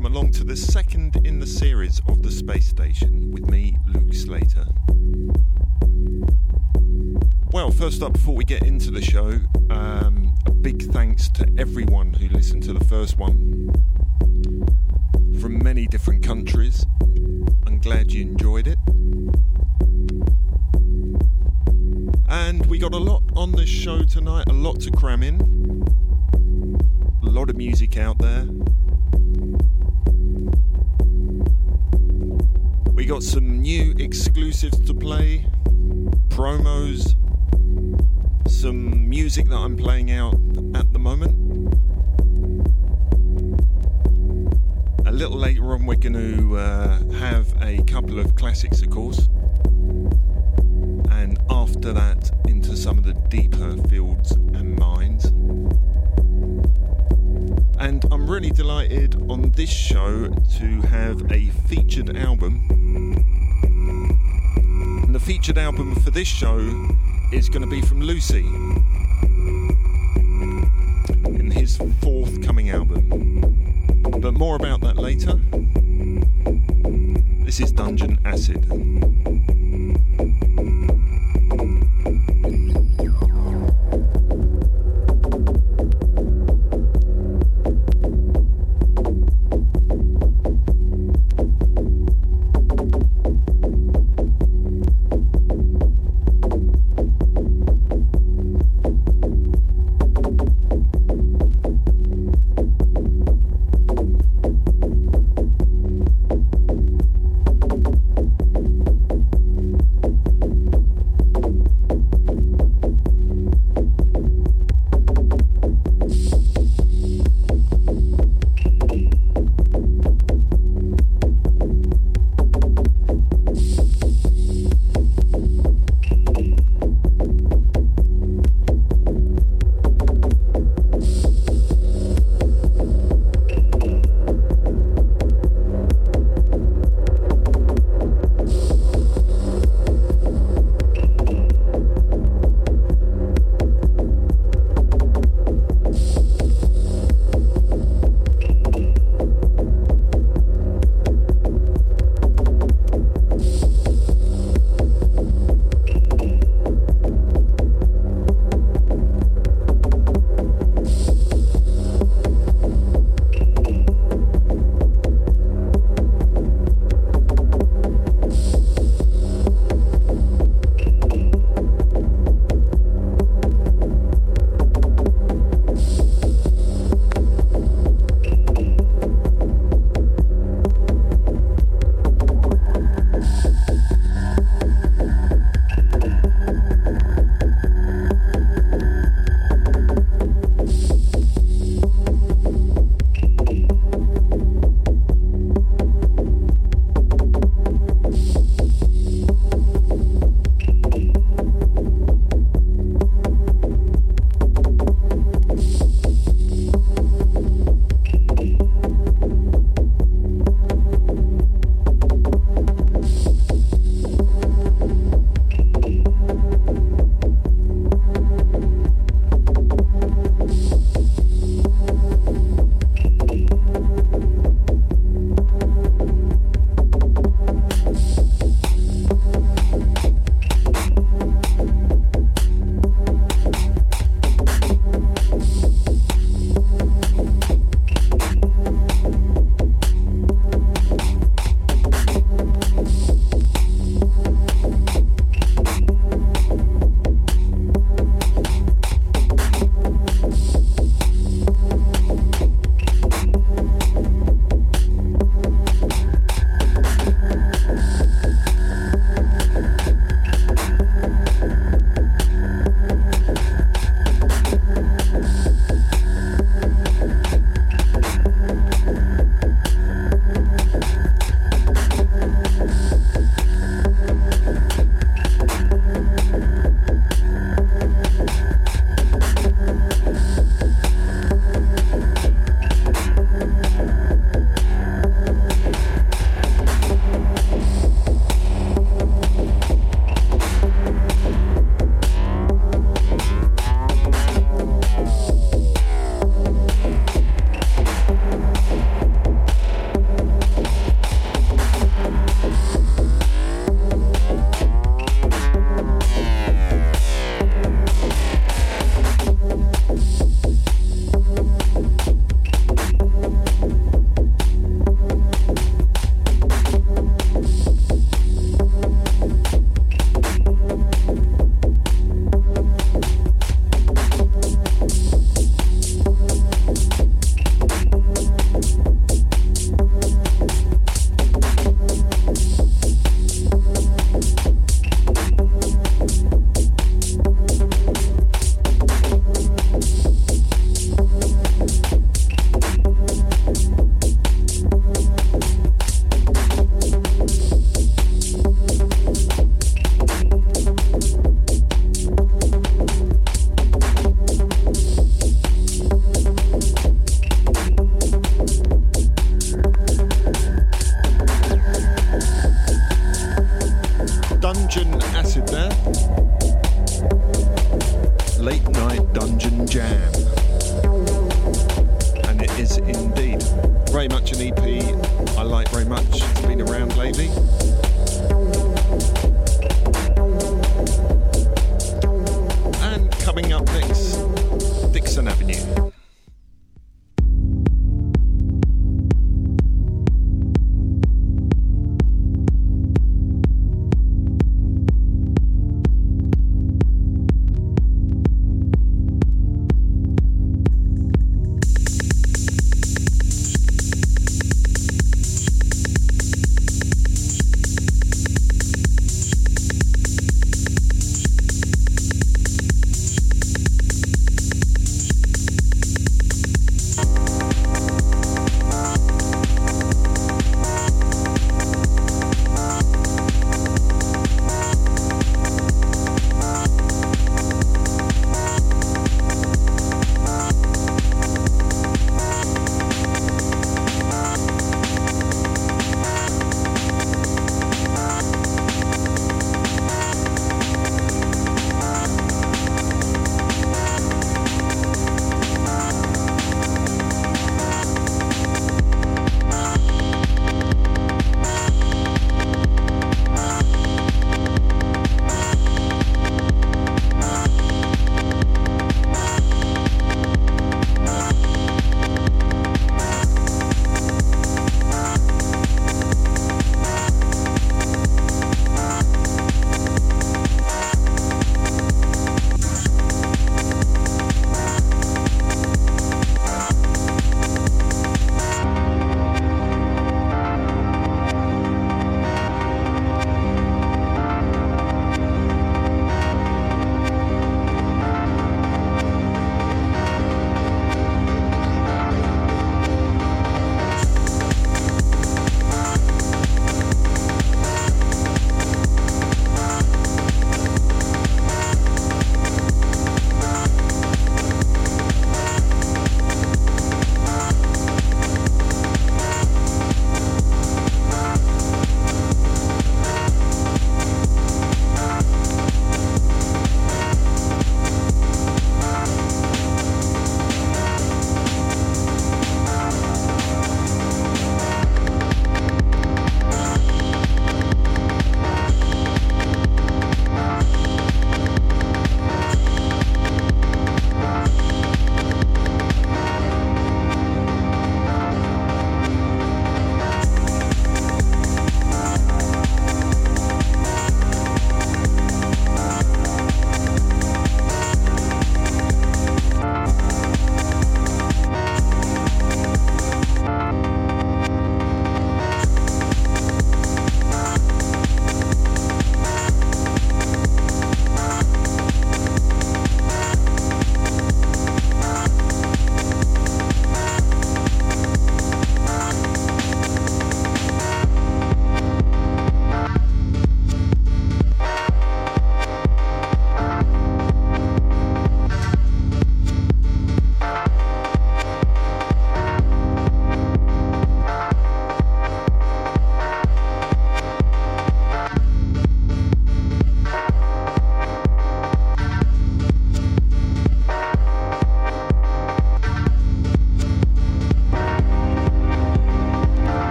welcome along to the second in the series of the Space Station with me, Luke Slater. Well, first up, before we get into the show, um, a big thanks to everyone who listened to the first one from many different countries. I'm glad you enjoyed it. And we got a lot on the show tonight, a lot to cram in. A lot of music out there. Got some new exclusives to play, promos, some music that I'm playing out at the moment. A little later on, we're going to uh, have a couple of classics, of course. And after that, into some of the deeper fields and minds. And I'm really delighted on this show to have a featured album. And the featured album for this show is going to be from Lucy in his forthcoming album. But more about that later. This is Dungeon Acid.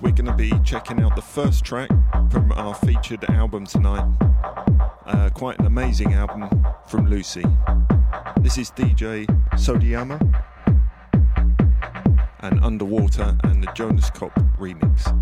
We're going to be checking out the first track from our featured album tonight. Uh, quite an amazing album from Lucy. This is DJ Sodeyama and Underwater and the Jonas Kopp remix.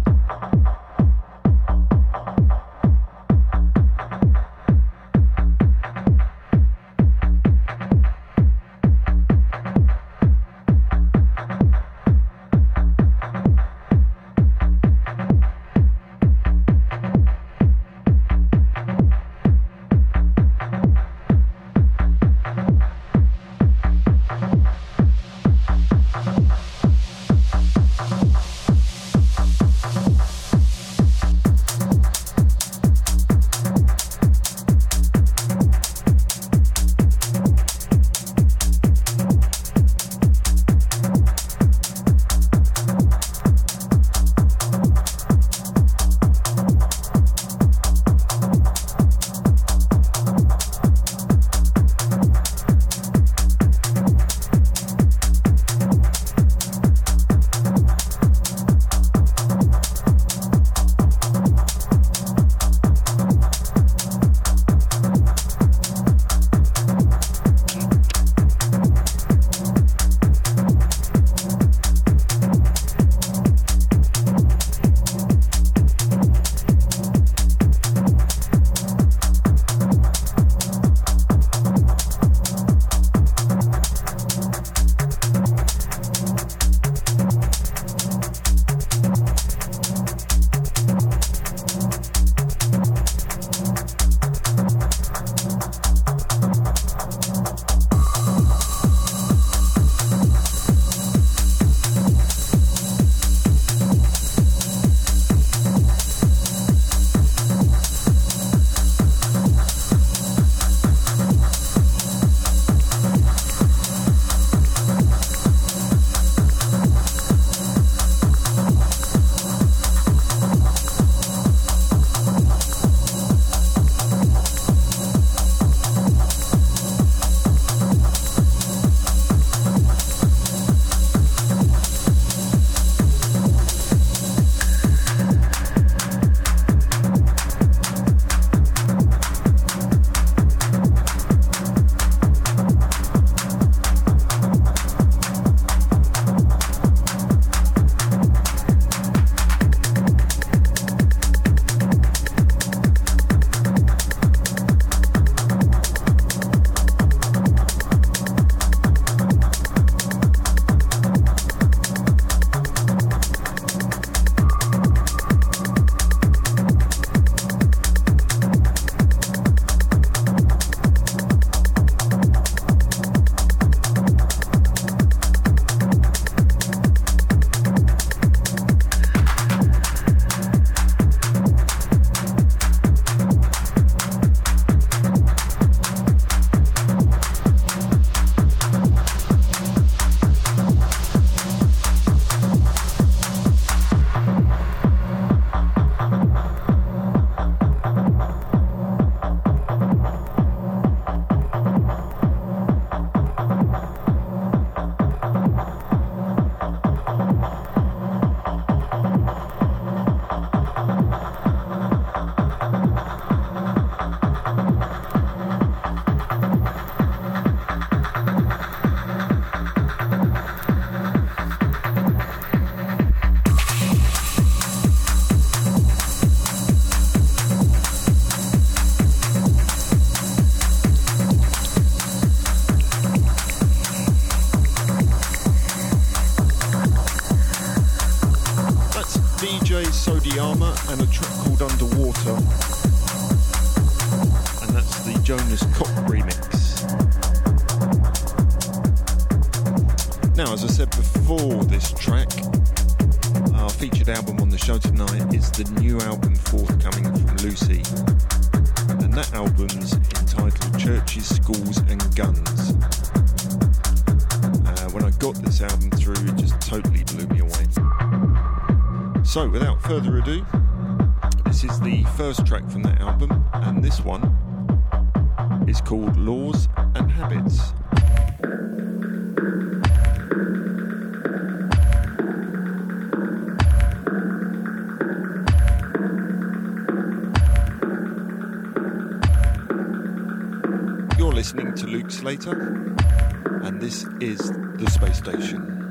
Is The Space Station.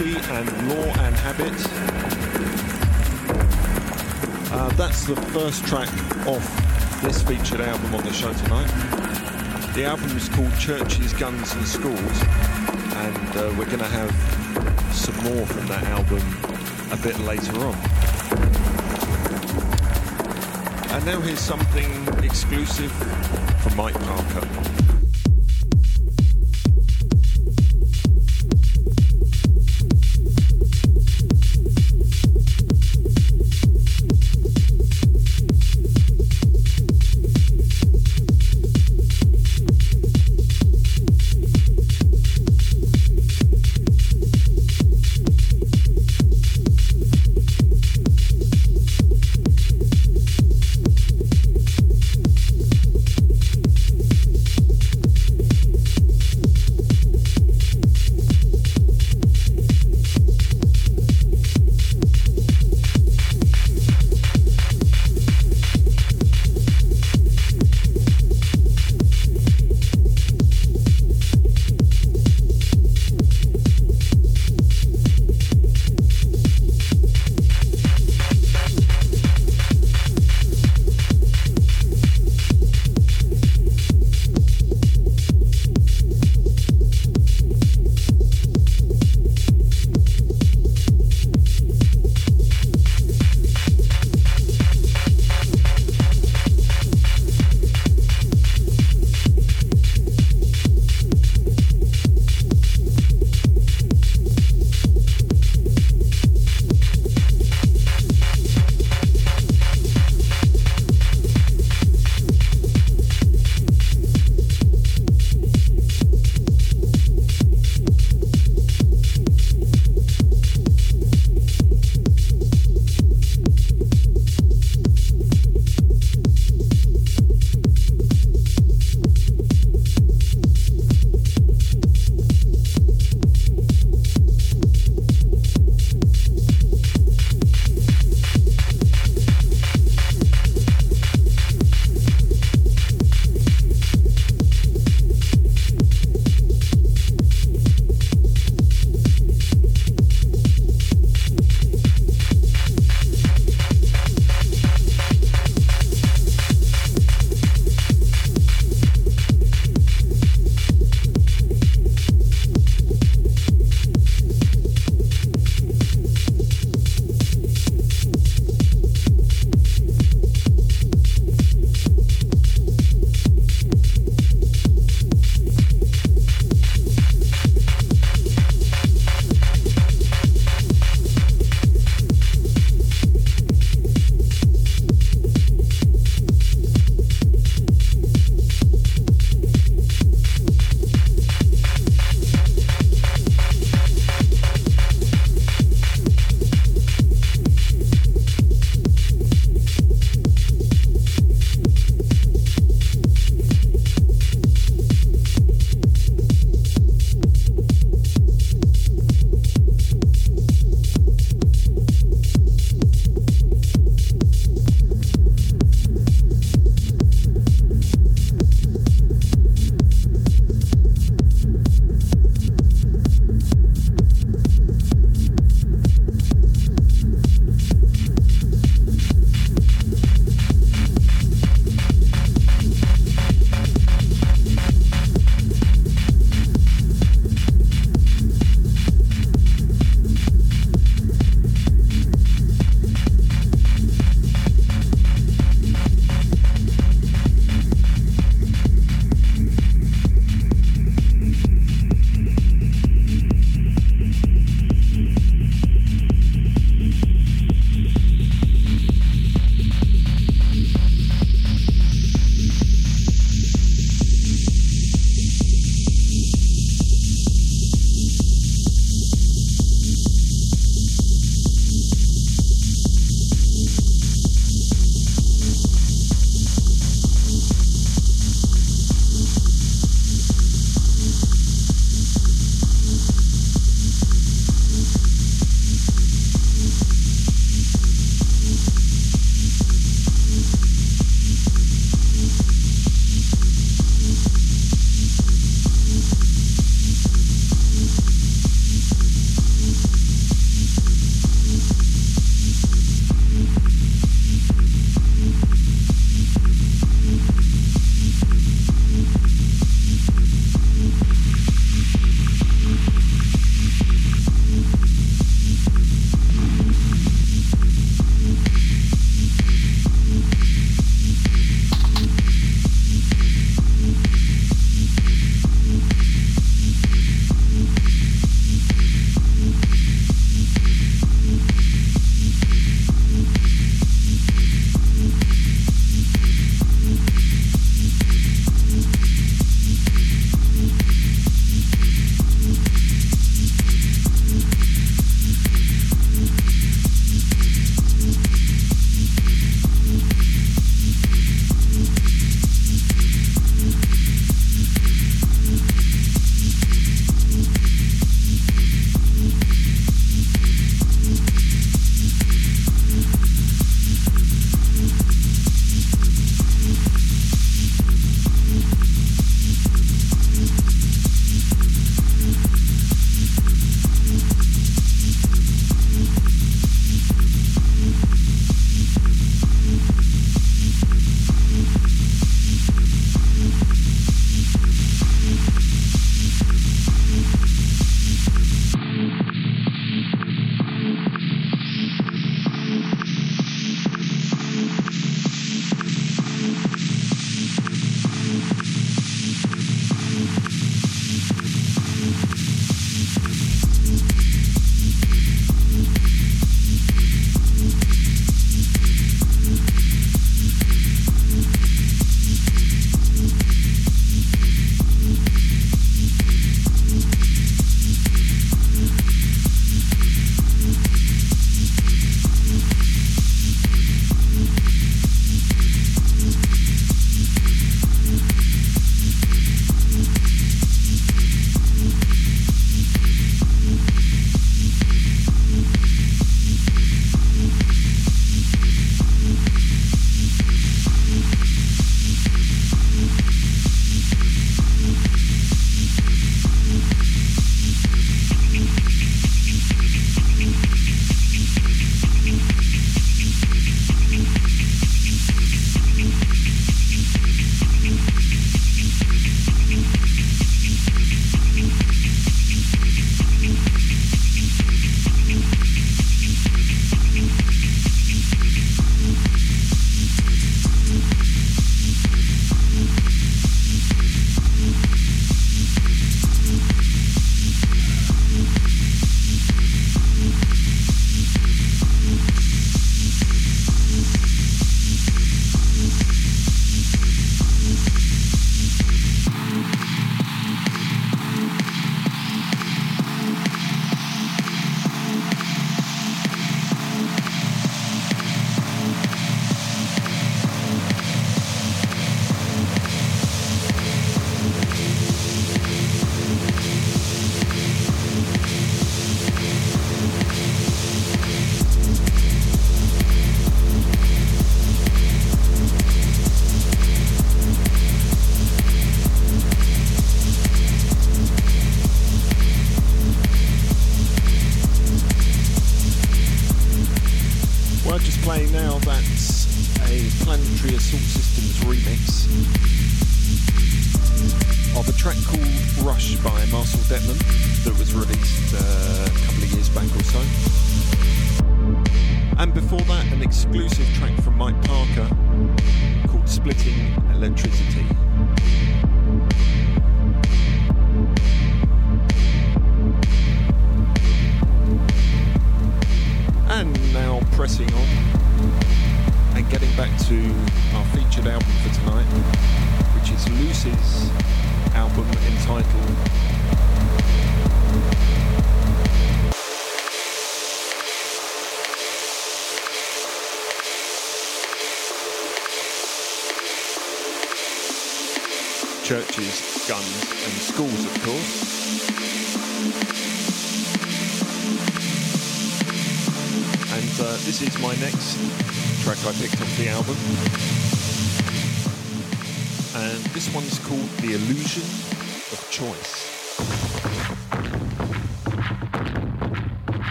And Law and Habit. Uh, that's the first track off this featured album on the show tonight. The album is called Churches, Guns and Schools, and uh, we're going to have some more from that album a bit later on. And now here's something exclusive from Mike Parker.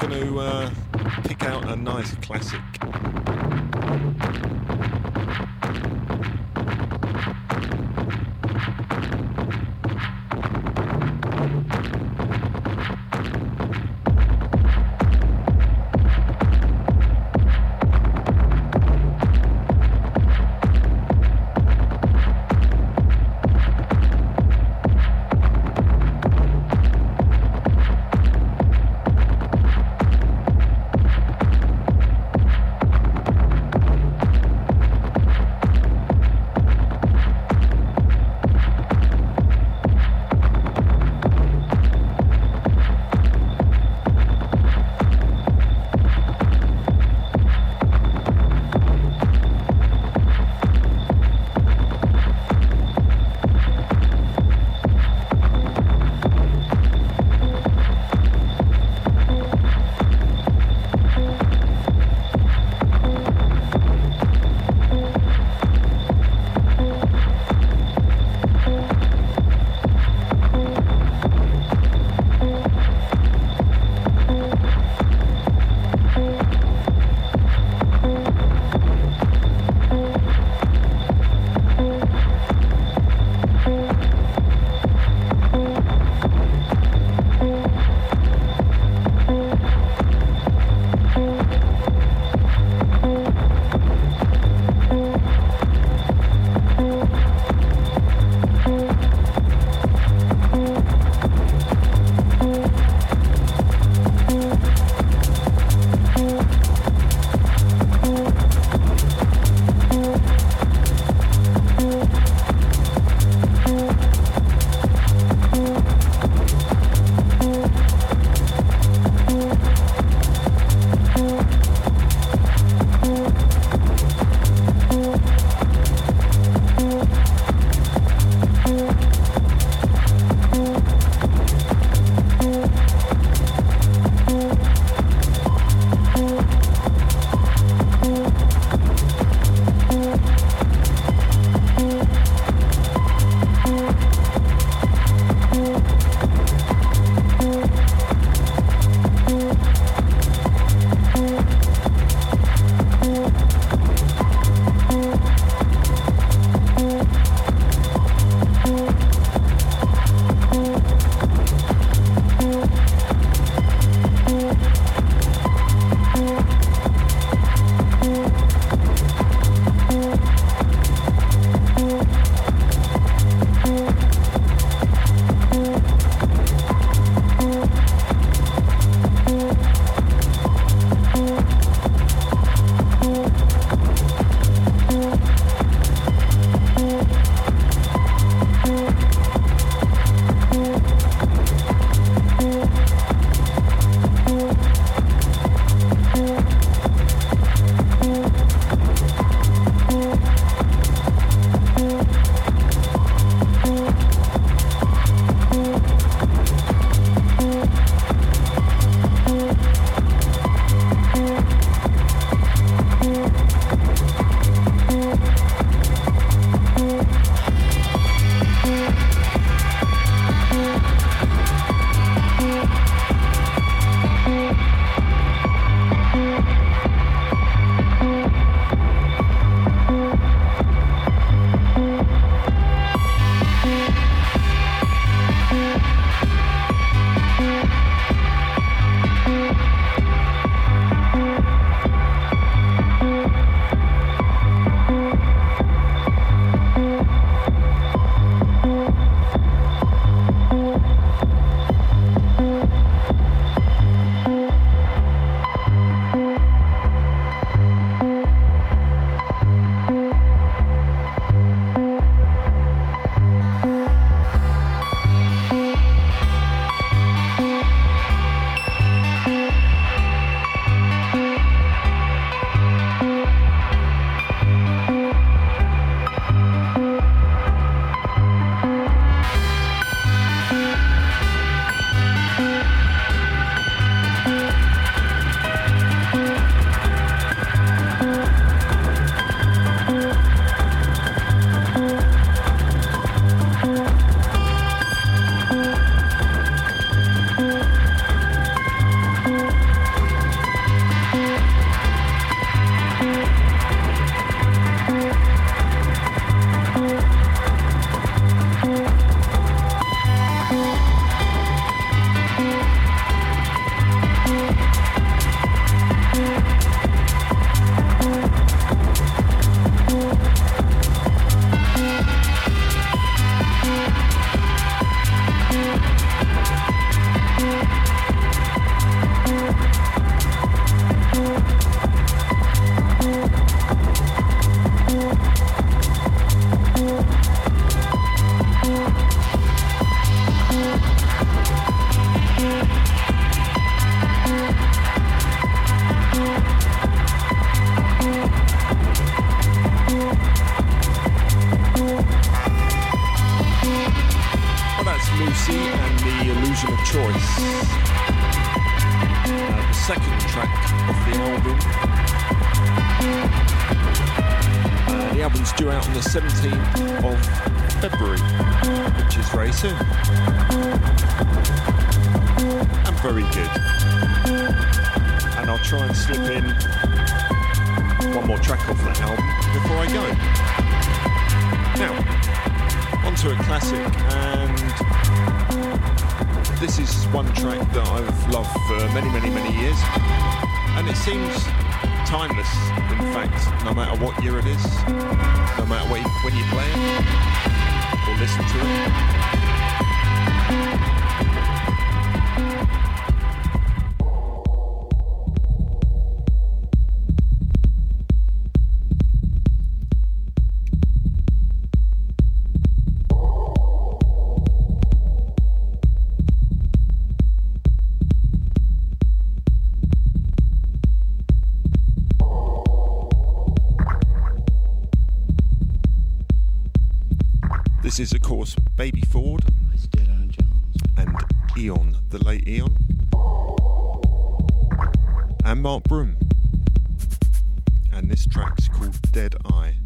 Going to uh, pick out a nice classic This is, of course, Baby Ford and Eon, the late Eon, and Mark Broom. And this track's called Dead Eye.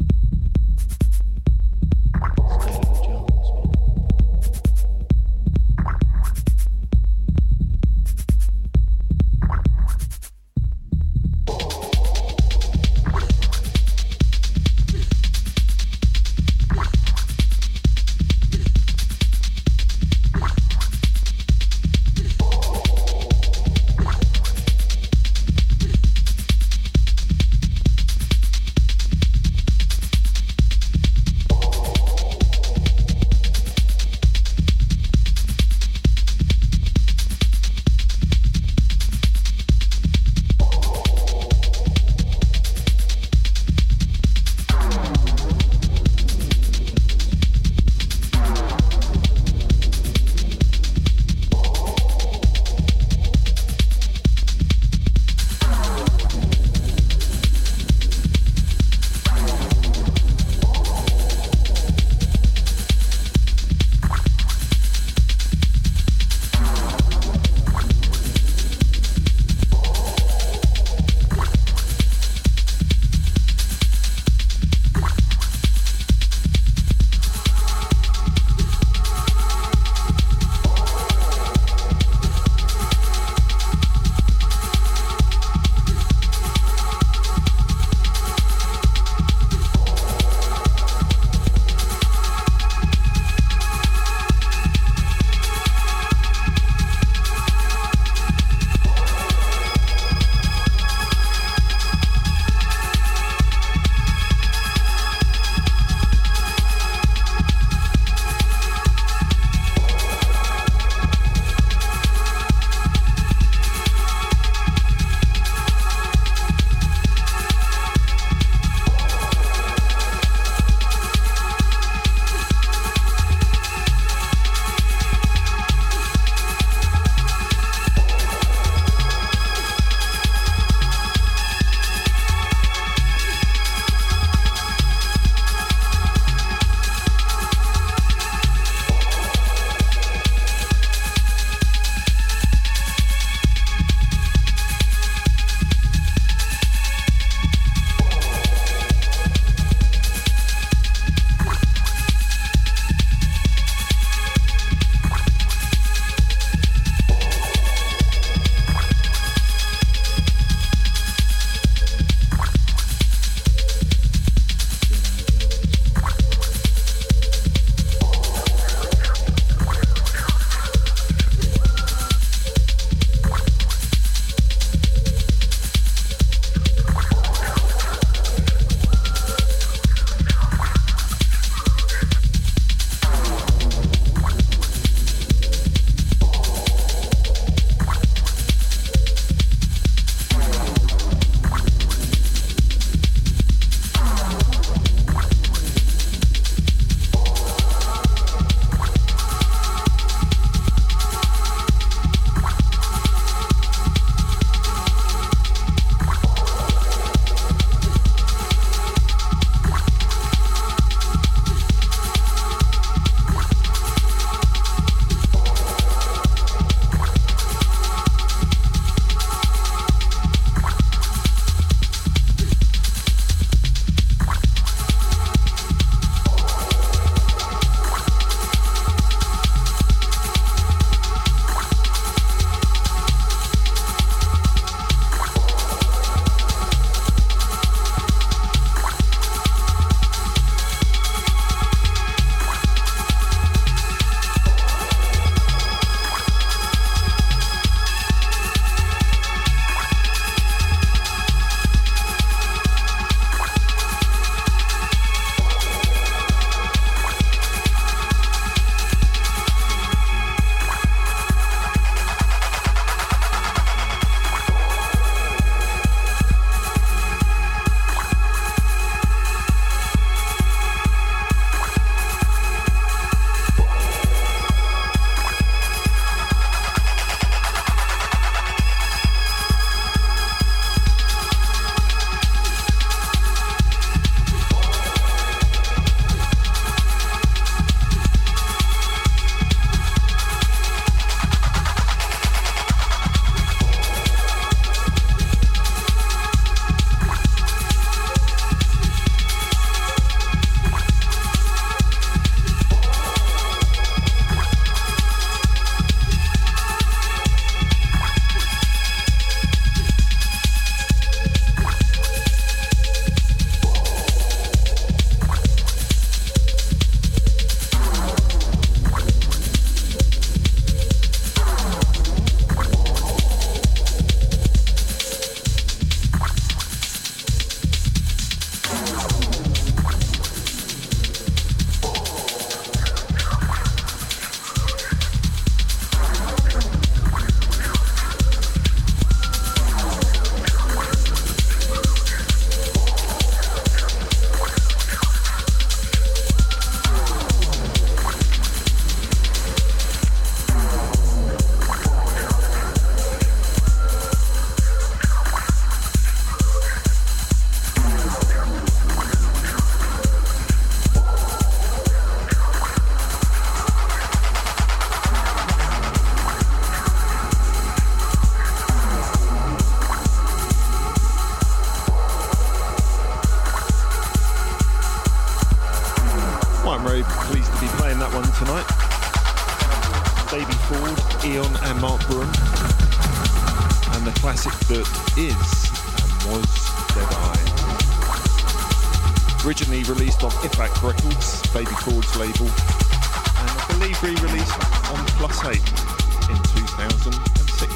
8 in 2006.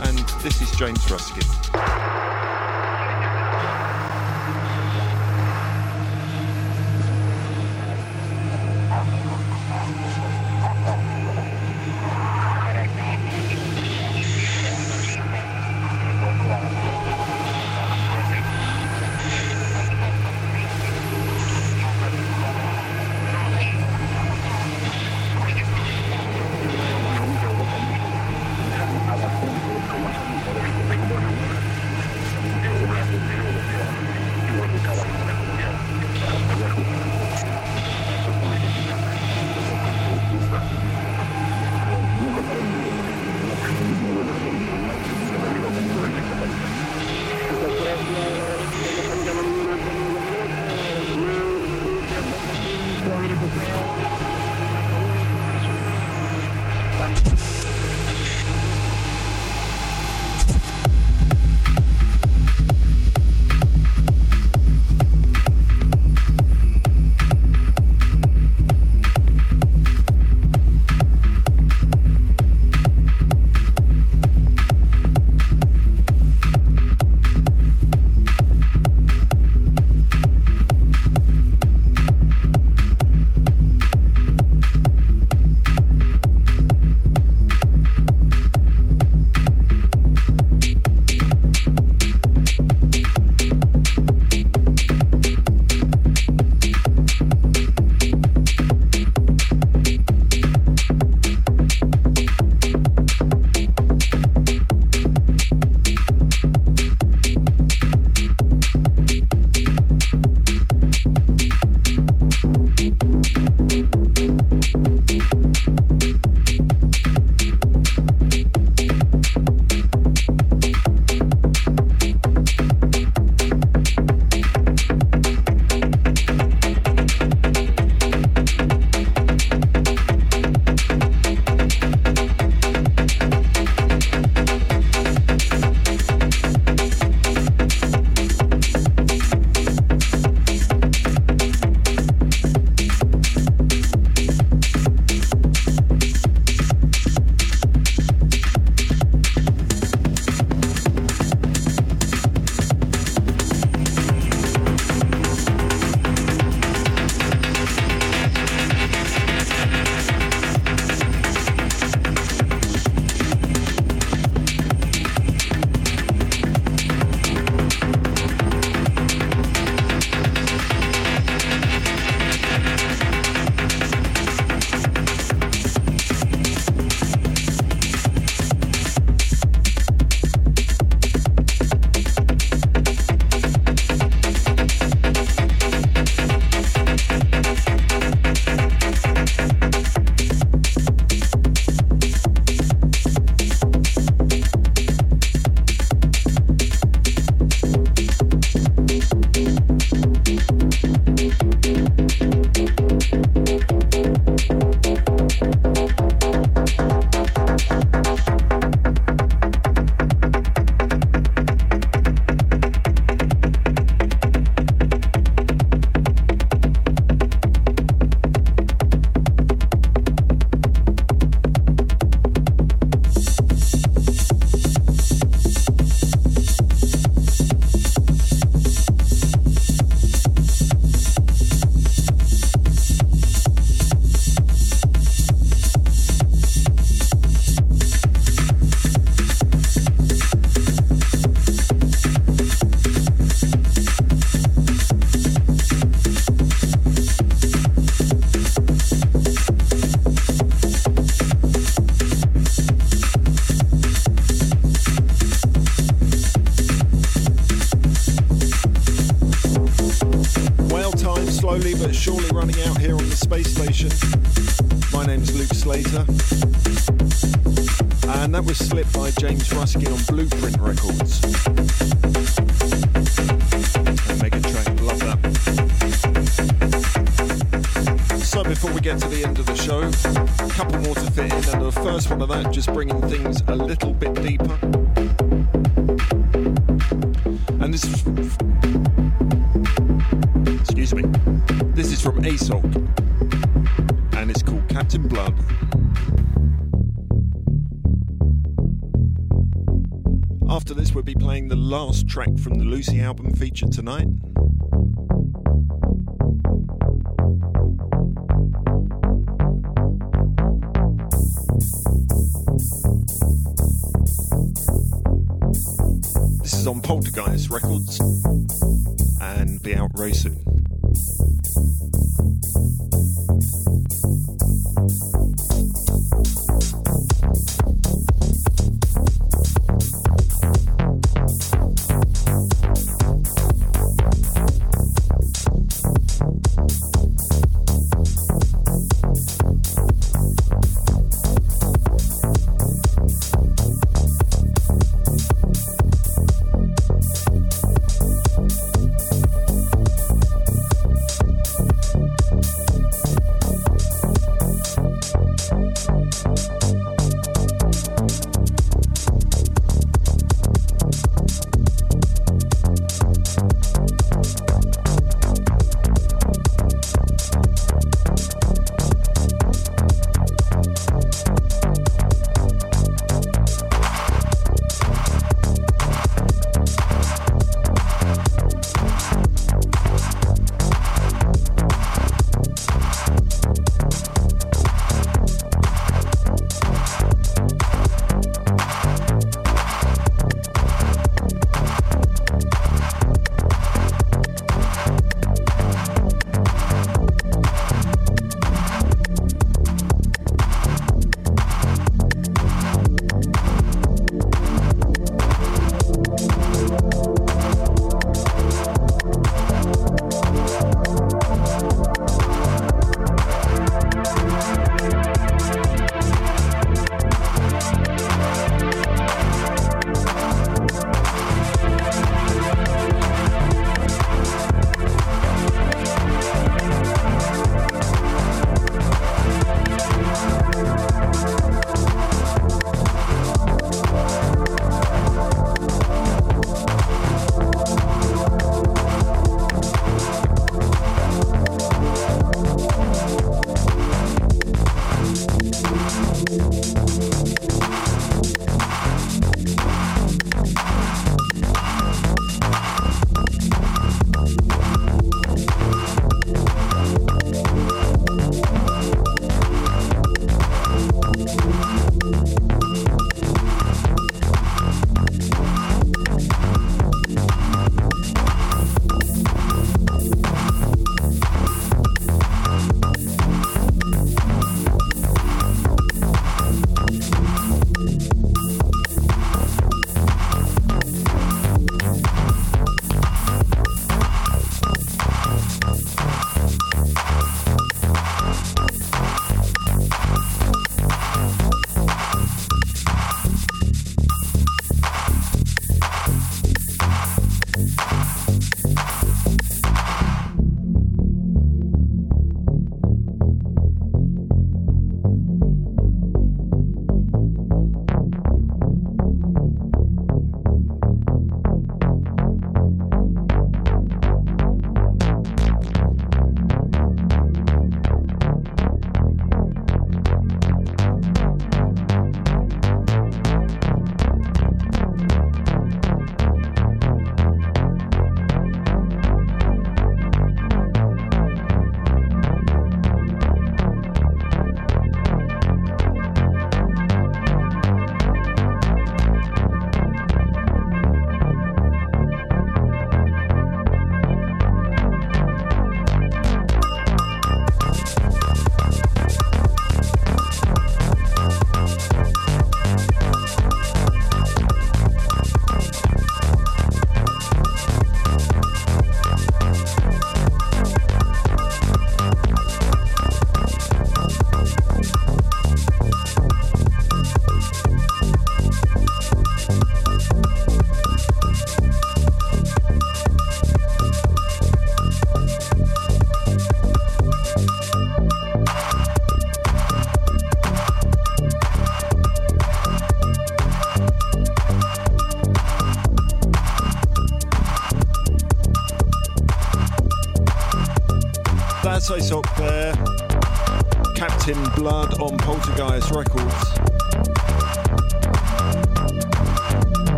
And this is James Ruskin. and that was slipped by James Ruskin on Blueprint Records. A track, love that. So before we get to the end of the show, a couple more to fit in, and the first one of that just bringing things a little bit deeper. And this, excuse me, this is from ASOC, and it's called Captain Blood. We'll be playing the last track from the Lucy album featured tonight. This is on Poltergeist Records and be out very soon.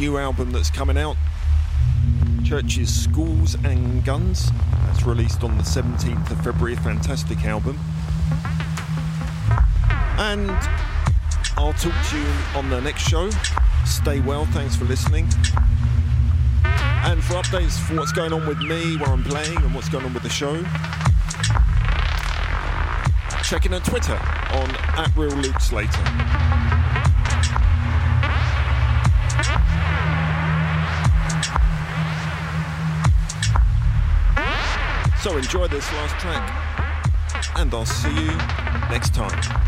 New album that's coming out, Churches, Schools and Guns. That's released on the 17th of February. Fantastic album. And I'll talk to you on the next show. Stay well. Thanks for listening. And for updates for what's going on with me, where I'm playing, and what's going on with the show, check in on Twitter on at Real Luke Slater. So enjoy this last track, and I'll see you next time.